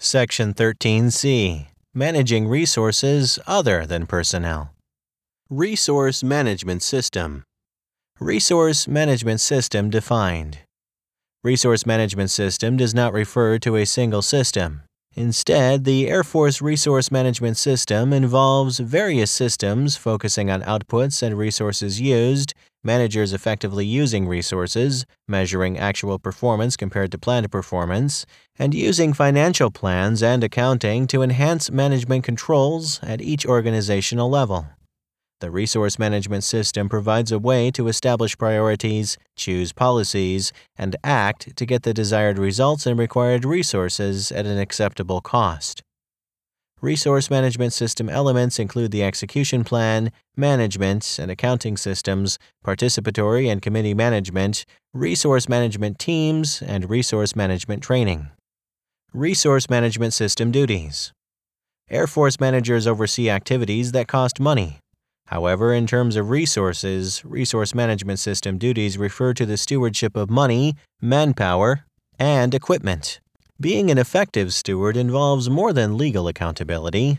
Section 13C Managing Resources Other than Personnel. Resource Management System. Resource Management System defined. Resource Management System does not refer to a single system. Instead, the Air Force Resource Management System involves various systems focusing on outputs and resources used, managers effectively using resources, measuring actual performance compared to planned performance, and using financial plans and accounting to enhance management controls at each organizational level. The resource management system provides a way to establish priorities, choose policies, and act to get the desired results and required resources at an acceptable cost. Resource management system elements include the execution plan, management and accounting systems, participatory and committee management, resource management teams, and resource management training. Resource management system duties. Air Force managers oversee activities that cost money. However, in terms of resources, resource management system duties refer to the stewardship of money, manpower, and equipment. Being an effective steward involves more than legal accountability.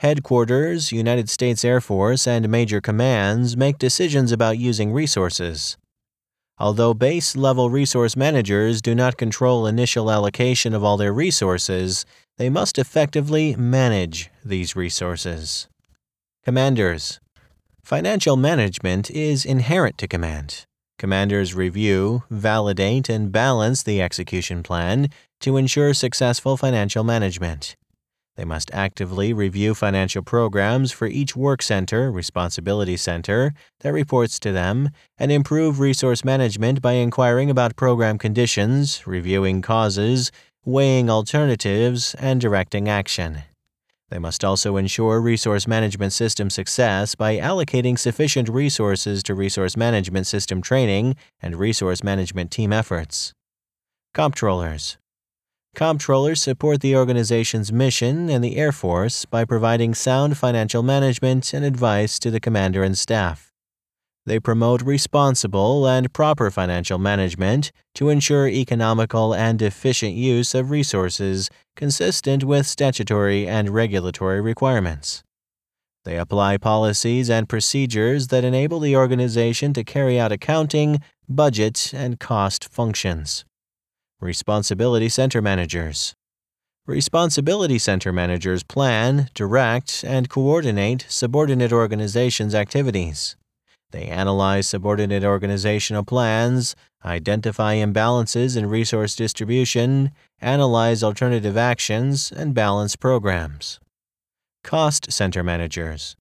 Headquarters, United States Air Force, and major commands make decisions about using resources. Although base level resource managers do not control initial allocation of all their resources, they must effectively manage these resources. Commanders Financial management is inherent to command. Commanders review, validate, and balance the execution plan to ensure successful financial management. They must actively review financial programs for each work center, responsibility center that reports to them, and improve resource management by inquiring about program conditions, reviewing causes, weighing alternatives, and directing action. They must also ensure resource management system success by allocating sufficient resources to resource management system training and resource management team efforts. Comptrollers Comptrollers support the organization's mission and the Air Force by providing sound financial management and advice to the commander and staff. They promote responsible and proper financial management to ensure economical and efficient use of resources consistent with statutory and regulatory requirements. They apply policies and procedures that enable the organization to carry out accounting, budget, and cost functions. Responsibility Center Managers Responsibility Center Managers plan, direct, and coordinate subordinate organizations' activities. They analyze subordinate organizational plans, identify imbalances in resource distribution, analyze alternative actions, and balance programs. Cost Center Managers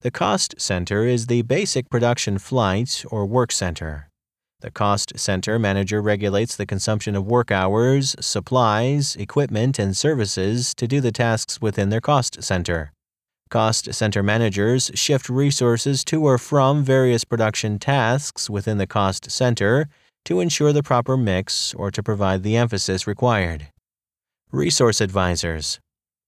The Cost Center is the basic production flight or work center. The Cost Center manager regulates the consumption of work hours, supplies, equipment, and services to do the tasks within their cost center. Cost center managers shift resources to or from various production tasks within the cost center to ensure the proper mix or to provide the emphasis required. Resource advisors.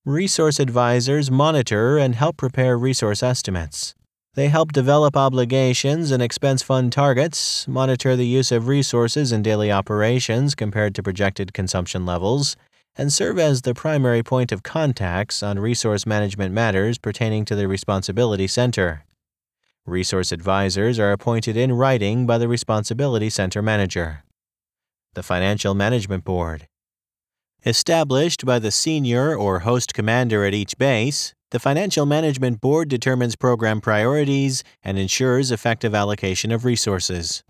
Resource advisors monitor and help prepare resource estimates. They help develop obligations and expense fund targets, monitor the use of resources in daily operations compared to projected consumption levels, and serve as the primary point of contacts on resource management matters pertaining to the Responsibility Center. Resource advisors are appointed in writing by the Responsibility Center manager. The Financial Management Board. Established by the senior or host commander at each base, the Financial Management Board determines program priorities and ensures effective allocation of resources.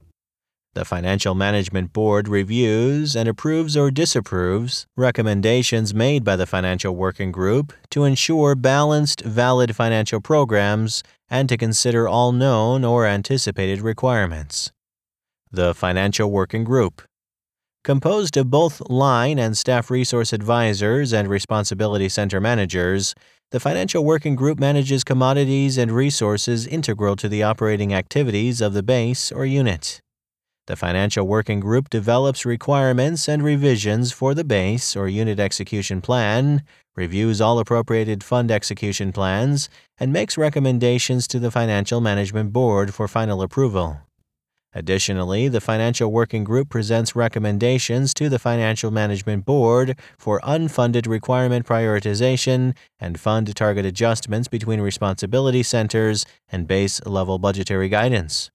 The Financial Management Board reviews and approves or disapproves recommendations made by the Financial Working Group to ensure balanced, valid financial programs and to consider all known or anticipated requirements. The Financial Working Group Composed of both line and staff resource advisors and responsibility center managers, the Financial Working Group manages commodities and resources integral to the operating activities of the base or unit. The Financial Working Group develops requirements and revisions for the base or unit execution plan, reviews all appropriated fund execution plans, and makes recommendations to the Financial Management Board for final approval. Additionally, the Financial Working Group presents recommendations to the Financial Management Board for unfunded requirement prioritization and fund target adjustments between responsibility centers and base level budgetary guidance.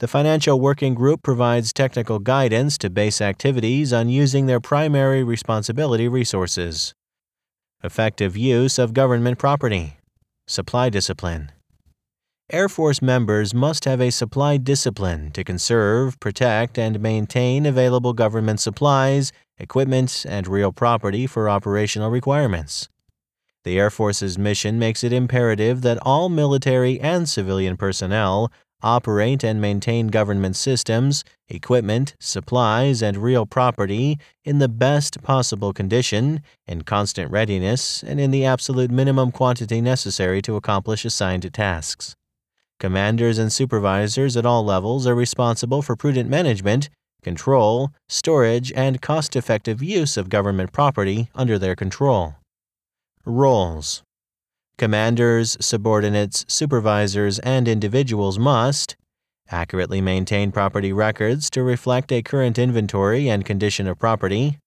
The Financial Working Group provides technical guidance to base activities on using their primary responsibility resources. Effective use of government property. Supply discipline. Air Force members must have a supply discipline to conserve, protect, and maintain available government supplies, equipment, and real property for operational requirements. The Air Force's mission makes it imperative that all military and civilian personnel operate and maintain government systems, equipment, supplies, and real property in the best possible condition, in constant readiness, and in the absolute minimum quantity necessary to accomplish assigned tasks. Commanders and supervisors at all levels are responsible for prudent management, control, storage, and cost effective use of government property under their control. Roles Commanders, subordinates, supervisors, and individuals must accurately maintain property records to reflect a current inventory and condition of property,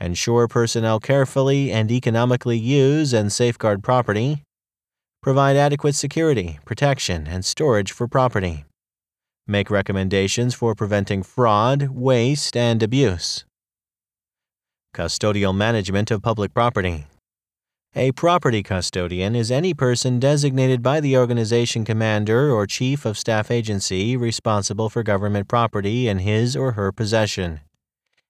ensure personnel carefully and economically use and safeguard property, Provide adequate security, protection, and storage for property. Make recommendations for preventing fraud, waste, and abuse. Custodial management of public property. A property custodian is any person designated by the organization commander or chief of staff agency responsible for government property in his or her possession.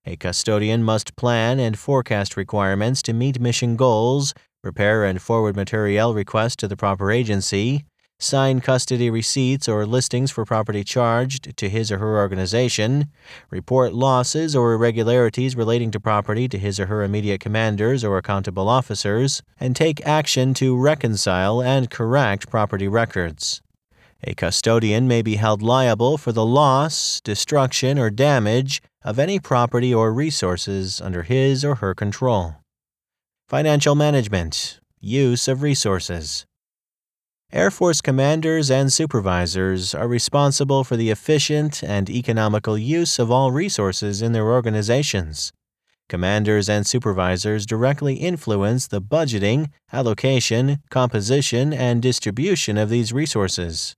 A custodian must plan and forecast requirements to meet mission goals, prepare and forward materiel requests to the proper agency, sign custody receipts or listings for property charged to his or her organization, report losses or irregularities relating to property to his or her immediate commanders or accountable officers, and take action to reconcile and correct property records. A custodian may be held liable for the loss, destruction, or damage of any property or resources under his or her control. Financial management, use of resources. Air Force commanders and supervisors are responsible for the efficient and economical use of all resources in their organizations. Commanders and supervisors directly influence the budgeting, allocation, composition, and distribution of these resources.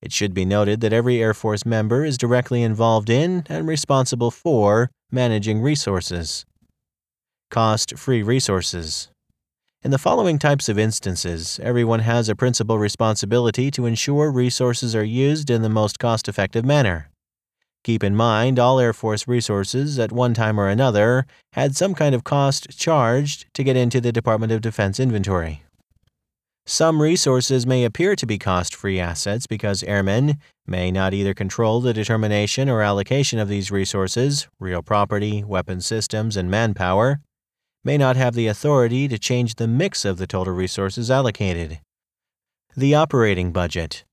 It should be noted that every Air Force member is directly involved in and responsible for managing resources cost free resources. In the following types of instances, everyone has a principal responsibility to ensure resources are used in the most cost effective manner. Keep in mind all Air Force resources at one time or another had some kind of cost charged to get into the Department of Defense inventory. Some resources may appear to be cost free assets because airmen may not either control the determination or allocation of these resources, real property, weapon systems, and manpower, may not have the authority to change the mix of the total resources allocated. The operating budget.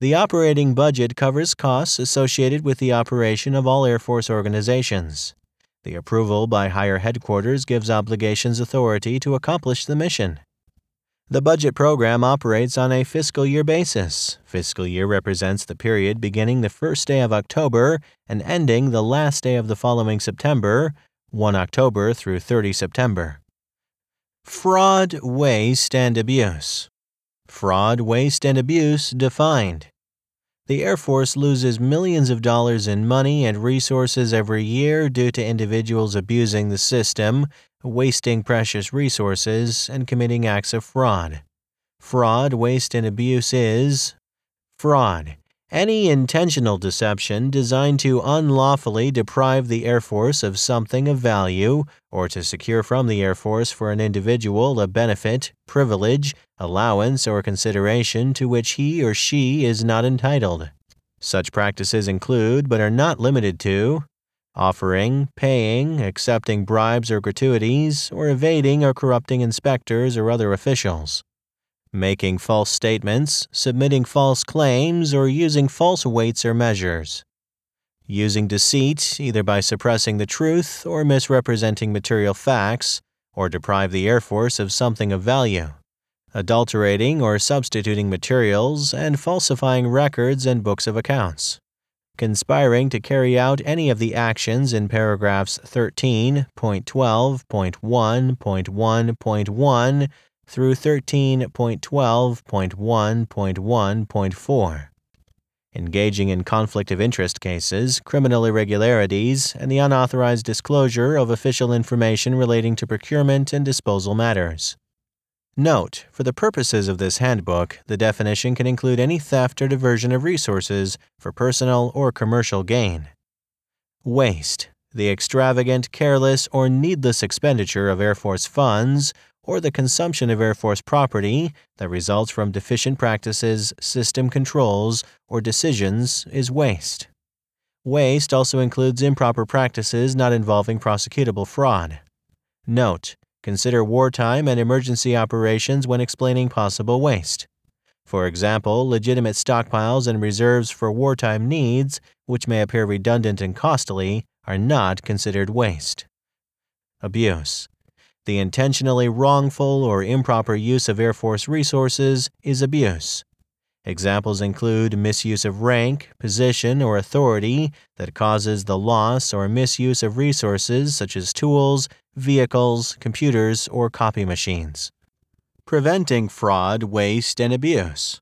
The operating budget covers costs associated with the operation of all Air Force organizations. The approval by higher headquarters gives obligations authority to accomplish the mission. The budget program operates on a fiscal year basis. Fiscal year represents the period beginning the first day of October and ending the last day of the following September, 1 October through 30 September. Fraud, waste, and abuse. Fraud, waste, and abuse defined. The Air Force loses millions of dollars in money and resources every year due to individuals abusing the system, wasting precious resources, and committing acts of fraud. Fraud, waste, and abuse is fraud any intentional deception designed to unlawfully deprive the Air Force of something of value or to secure from the Air Force for an individual a benefit, privilege, allowance, or consideration to which he or she is not entitled. Such practices include, but are not limited to, offering, paying, accepting bribes or gratuities, or evading or corrupting inspectors or other officials making false statements, submitting false claims, or using false weights or measures. Using deceit, either by suppressing the truth or misrepresenting material facts, or deprive the Air Force of something of value. Adulterating or substituting materials and falsifying records and books of accounts. conspiring to carry out any of the actions in paragraphs 13.12.1.1.1 through 13.12.1.1.4. Engaging in conflict of interest cases, criminal irregularities, and the unauthorized disclosure of official information relating to procurement and disposal matters. Note, for the purposes of this handbook, the definition can include any theft or diversion of resources for personal or commercial gain. Waste, the extravagant, careless, or needless expenditure of Air Force funds or the consumption of Air Force property that results from deficient practices, system controls, or decisions is waste. Waste also includes improper practices not involving prosecutable fraud. Note, consider wartime and emergency operations when explaining possible waste. For example, legitimate stockpiles and reserves for wartime needs, which may appear redundant and costly, are not considered waste. Abuse. The intentionally wrongful or improper use of Air Force resources is abuse. Examples include misuse of rank, position, or authority that causes the loss or misuse of resources such as tools, vehicles, computers, or copy machines. Preventing fraud, waste, and abuse.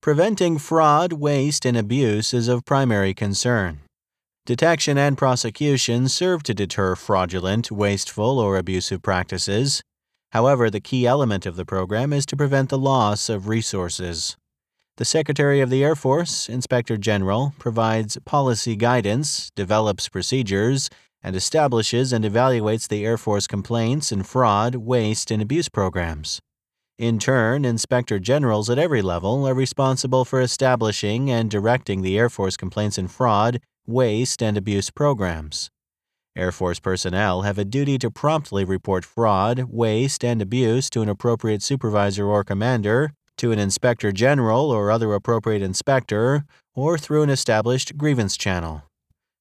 Preventing fraud, waste, and abuse is of primary concern. Detection and prosecution serve to deter fraudulent, wasteful, or abusive practices. However, the key element of the program is to prevent the loss of resources. The Secretary of the Air Force, Inspector General, provides policy guidance, develops procedures, and establishes and evaluates the Air Force complaints and fraud, waste, and abuse programs. In turn, Inspector Generals at every level are responsible for establishing and directing the Air Force complaints and fraud, waste, and abuse programs. Air Force personnel have a duty to promptly report fraud, waste, and abuse to an appropriate supervisor or commander, to an inspector general or other appropriate inspector, or through an established grievance channel.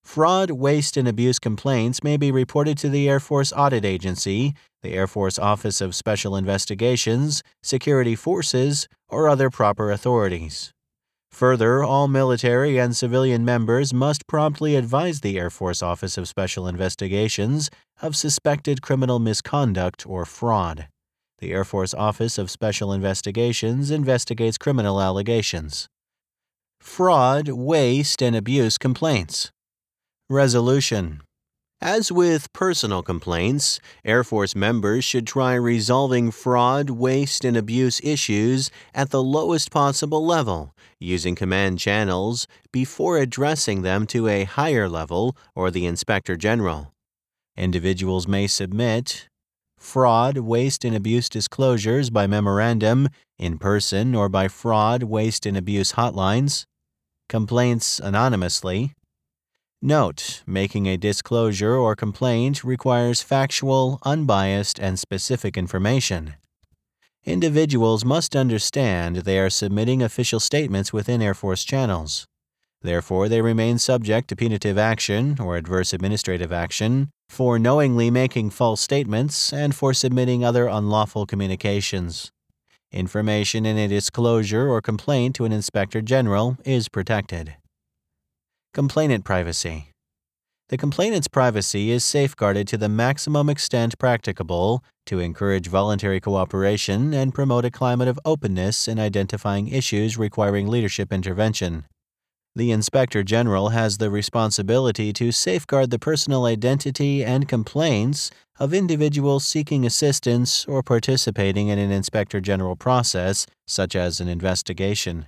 Fraud, waste, and abuse complaints may be reported to the Air Force Audit Agency, the Air Force Office of Special Investigations, Security Forces, or other proper authorities. Further, all military and civilian members must promptly advise the Air Force Office of Special Investigations of suspected criminal misconduct or fraud. The Air Force Office of Special Investigations investigates criminal allegations. Fraud, waste, and abuse complaints. Resolution as with personal complaints, Air Force members should try resolving fraud, waste, and abuse issues at the lowest possible level, using command channels, before addressing them to a higher level or the Inspector General. Individuals may submit fraud, waste, and abuse disclosures by memorandum, in person, or by fraud, waste, and abuse hotlines, complaints anonymously Note, making a disclosure or complaint requires factual, unbiased, and specific information. Individuals must understand they are submitting official statements within Air Force channels. Therefore, they remain subject to punitive action or adverse administrative action for knowingly making false statements and for submitting other unlawful communications. Information in a disclosure or complaint to an Inspector General is protected. Complainant privacy. The complainant's privacy is safeguarded to the maximum extent practicable to encourage voluntary cooperation and promote a climate of openness in identifying issues requiring leadership intervention. The Inspector General has the responsibility to safeguard the personal identity and complaints of individuals seeking assistance or participating in an Inspector General process, such as an investigation.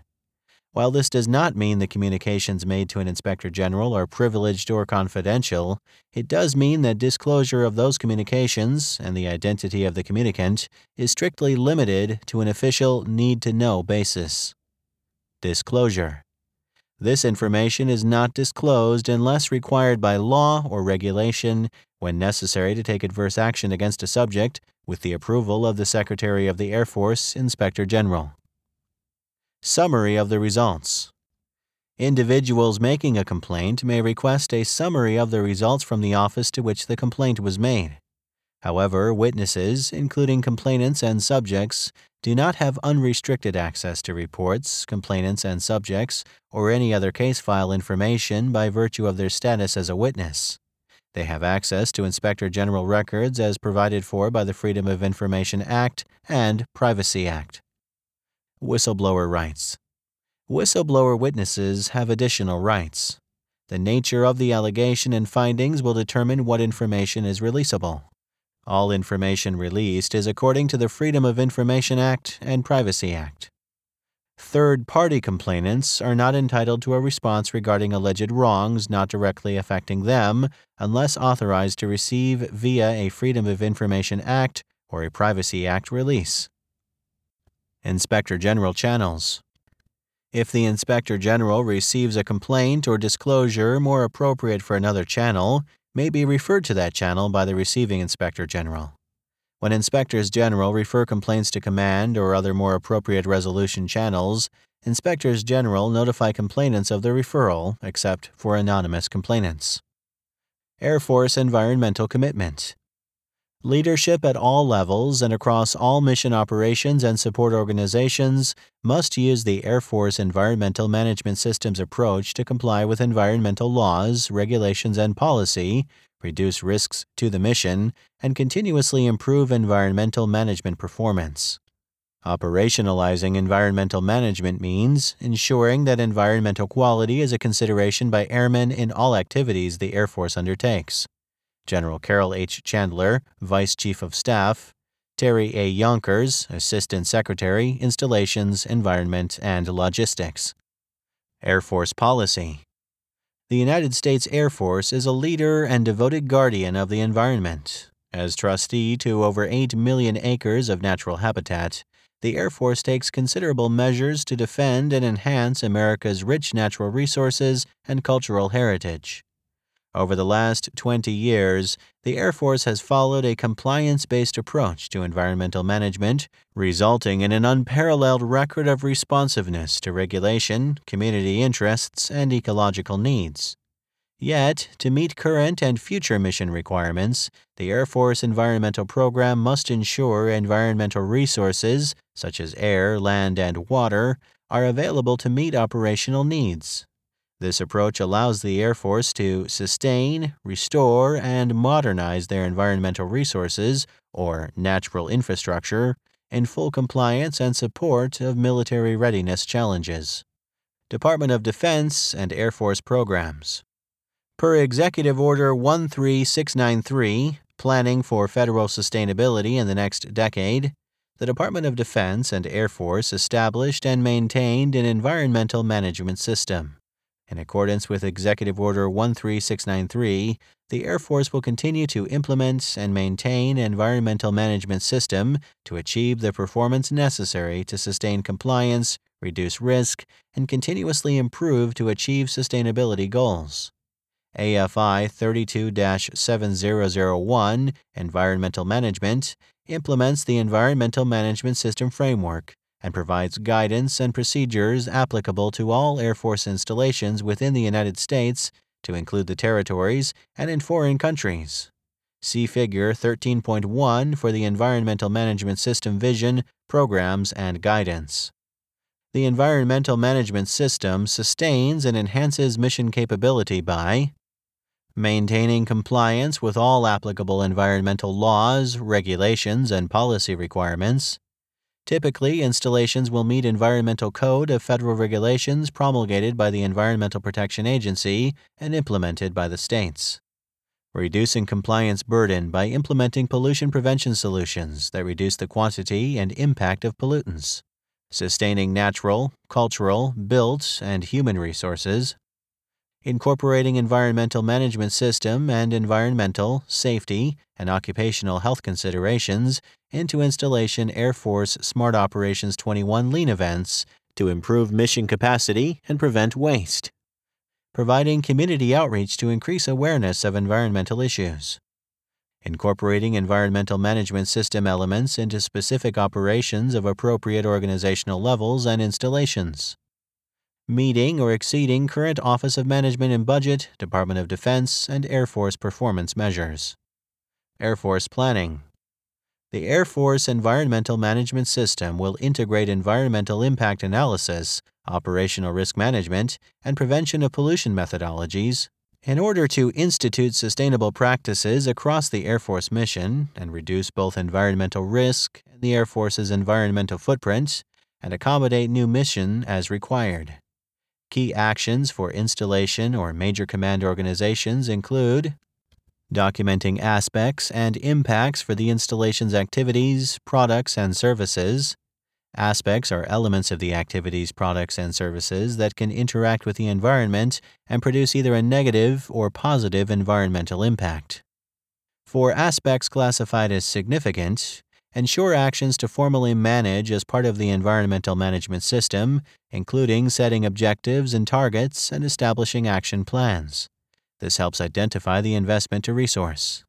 While this does not mean the communications made to an Inspector General are privileged or confidential, it does mean that disclosure of those communications and the identity of the communicant is strictly limited to an official need to know basis. Disclosure This information is not disclosed unless required by law or regulation when necessary to take adverse action against a subject with the approval of the Secretary of the Air Force Inspector General. Summary of the results. Individuals making a complaint may request a summary of the results from the office to which the complaint was made. However, witnesses, including complainants and subjects, do not have unrestricted access to reports, complainants, and subjects, or any other case file information by virtue of their status as a witness. They have access to Inspector General records as provided for by the Freedom of Information Act and Privacy Act. Whistleblower rights. Whistleblower witnesses have additional rights. The nature of the allegation and findings will determine what information is releasable. All information released is according to the Freedom of Information Act and Privacy Act. Third party complainants are not entitled to a response regarding alleged wrongs not directly affecting them unless authorized to receive via a Freedom of Information Act or a Privacy Act release. Inspector General Channels if the Inspector General receives a complaint or disclosure more appropriate for another channel, may be referred to that channel by the receiving Inspector General. When Inspectors General refer complaints to command or other more appropriate resolution channels, Inspectors General notify complainants of the referral, except for anonymous complainants. Air Force Environmental Commitment Leadership at all levels and across all mission operations and support organizations must use the Air Force Environmental Management Systems approach to comply with environmental laws, regulations, and policy, reduce risks to the mission, and continuously improve environmental management performance. Operationalizing environmental management means ensuring that environmental quality is a consideration by airmen in all activities the Air Force undertakes. General Carrol H. Chandler, Vice Chief of Staff, Terry A. Yonkers, Assistant Secretary, Installations, Environment, and Logistics. Air Force Policy The United States Air Force is a leader and devoted guardian of the environment. As trustee to over 8 million acres of natural habitat, the Air Force takes considerable measures to defend and enhance America's rich natural resources and cultural heritage. Over the last 20 years, the Air Force has followed a compliance based approach to environmental management, resulting in an unparalleled record of responsiveness to regulation, community interests, and ecological needs. Yet, to meet current and future mission requirements, the Air Force Environmental Program must ensure environmental resources, such as air, land, and water, are available to meet operational needs. This approach allows the Air Force to sustain, restore, and modernize their environmental resources, or natural infrastructure, in full compliance and support of military readiness challenges. Department of Defense and Air Force programs. Per Executive Order 13693, Planning for Federal Sustainability in the Next Decade, the Department of Defense and Air Force established and maintained an environmental management system. In accordance with Executive Order 13693, the Air Force will continue to implement and maintain environmental management system to achieve the performance necessary to sustain compliance, reduce risk, and continuously improve to achieve sustainability goals. AFI 32 7001, Environmental Management, implements the Environmental Management System Framework and provides guidance and procedures applicable to all Air Force installations within the United States, to include the territories, and in foreign countries. See Figure 13.1 for the Environmental Management System vision, programs, and guidance. The Environmental Management System sustains and enhances mission capability by maintaining compliance with all applicable environmental laws, regulations, and policy requirements, Typically, installations will meet Environmental Code of Federal Regulations promulgated by the Environmental Protection Agency and implemented by the states. Reducing compliance burden by implementing pollution prevention solutions that reduce the quantity and impact of pollutants. Sustaining natural, cultural, built, and human resources incorporating environmental management system and environmental, safety, and occupational health considerations into installation Air Force Smart Operations 21 lean events to improve mission capacity and prevent waste. Providing community outreach to increase awareness of environmental issues. Incorporating environmental management system elements into specific operations of appropriate organizational levels and installations meeting or exceeding current Office of Management and Budget, Department of Defense, and Air Force performance measures. Air Force Planning. The Air Force Environmental Management System will integrate environmental impact analysis, operational risk management, and prevention of pollution methodologies in order to institute sustainable practices across the Air Force mission and reduce both environmental risk and the Air Force's environmental footprint and accommodate new mission as required. Key actions for installation or major command organizations include documenting aspects and impacts for the installation's activities, products, and services, Aspects are elements of the activities, products, and services that can interact with the environment and produce either a negative or positive environmental impact. For aspects classified as significant, ensure actions to formally manage as part of the environmental management system, including setting objectives and targets and establishing action plans. This helps identify the investment to resource.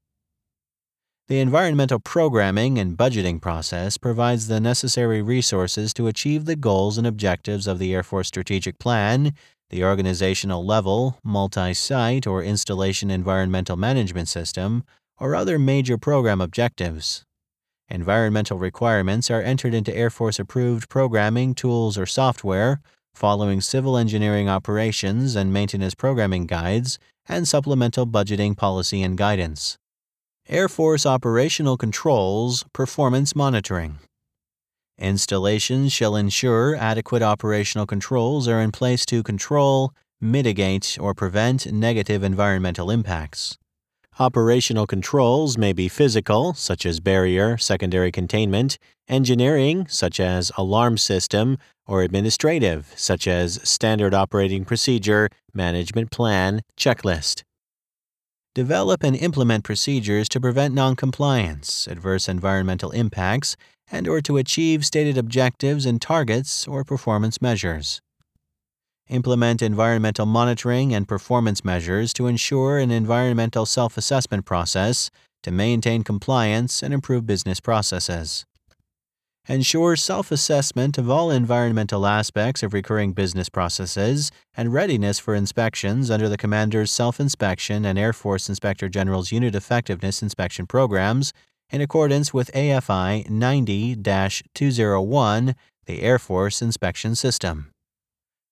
The environmental programming and budgeting process provides the necessary resources to achieve the goals and objectives of the Air Force Strategic Plan, the organizational level, multi site, or installation environmental management system, or other major program objectives. Environmental requirements are entered into Air Force approved programming, tools, or software, following civil engineering operations and maintenance programming guides, and supplemental budgeting policy and guidance. Air Force Operational Controls Performance Monitoring. Installations shall ensure adequate operational controls are in place to control, mitigate, or prevent negative environmental impacts. Operational controls may be physical, such as barrier, secondary containment, engineering, such as alarm system, or administrative, such as standard operating procedure, management plan, checklist. Develop and implement procedures to prevent noncompliance, adverse environmental impacts, and or to achieve stated objectives and targets or performance measures. Implement environmental monitoring and performance measures to ensure an environmental self-assessment process to maintain compliance and improve business processes ensure self assessment of all environmental aspects of recurring business processes, and readiness for inspections under the Commander's Self Inspection and Air Force Inspector General's Unit Effectiveness Inspection Programs in accordance with AFI 90 201, the Air Force Inspection System.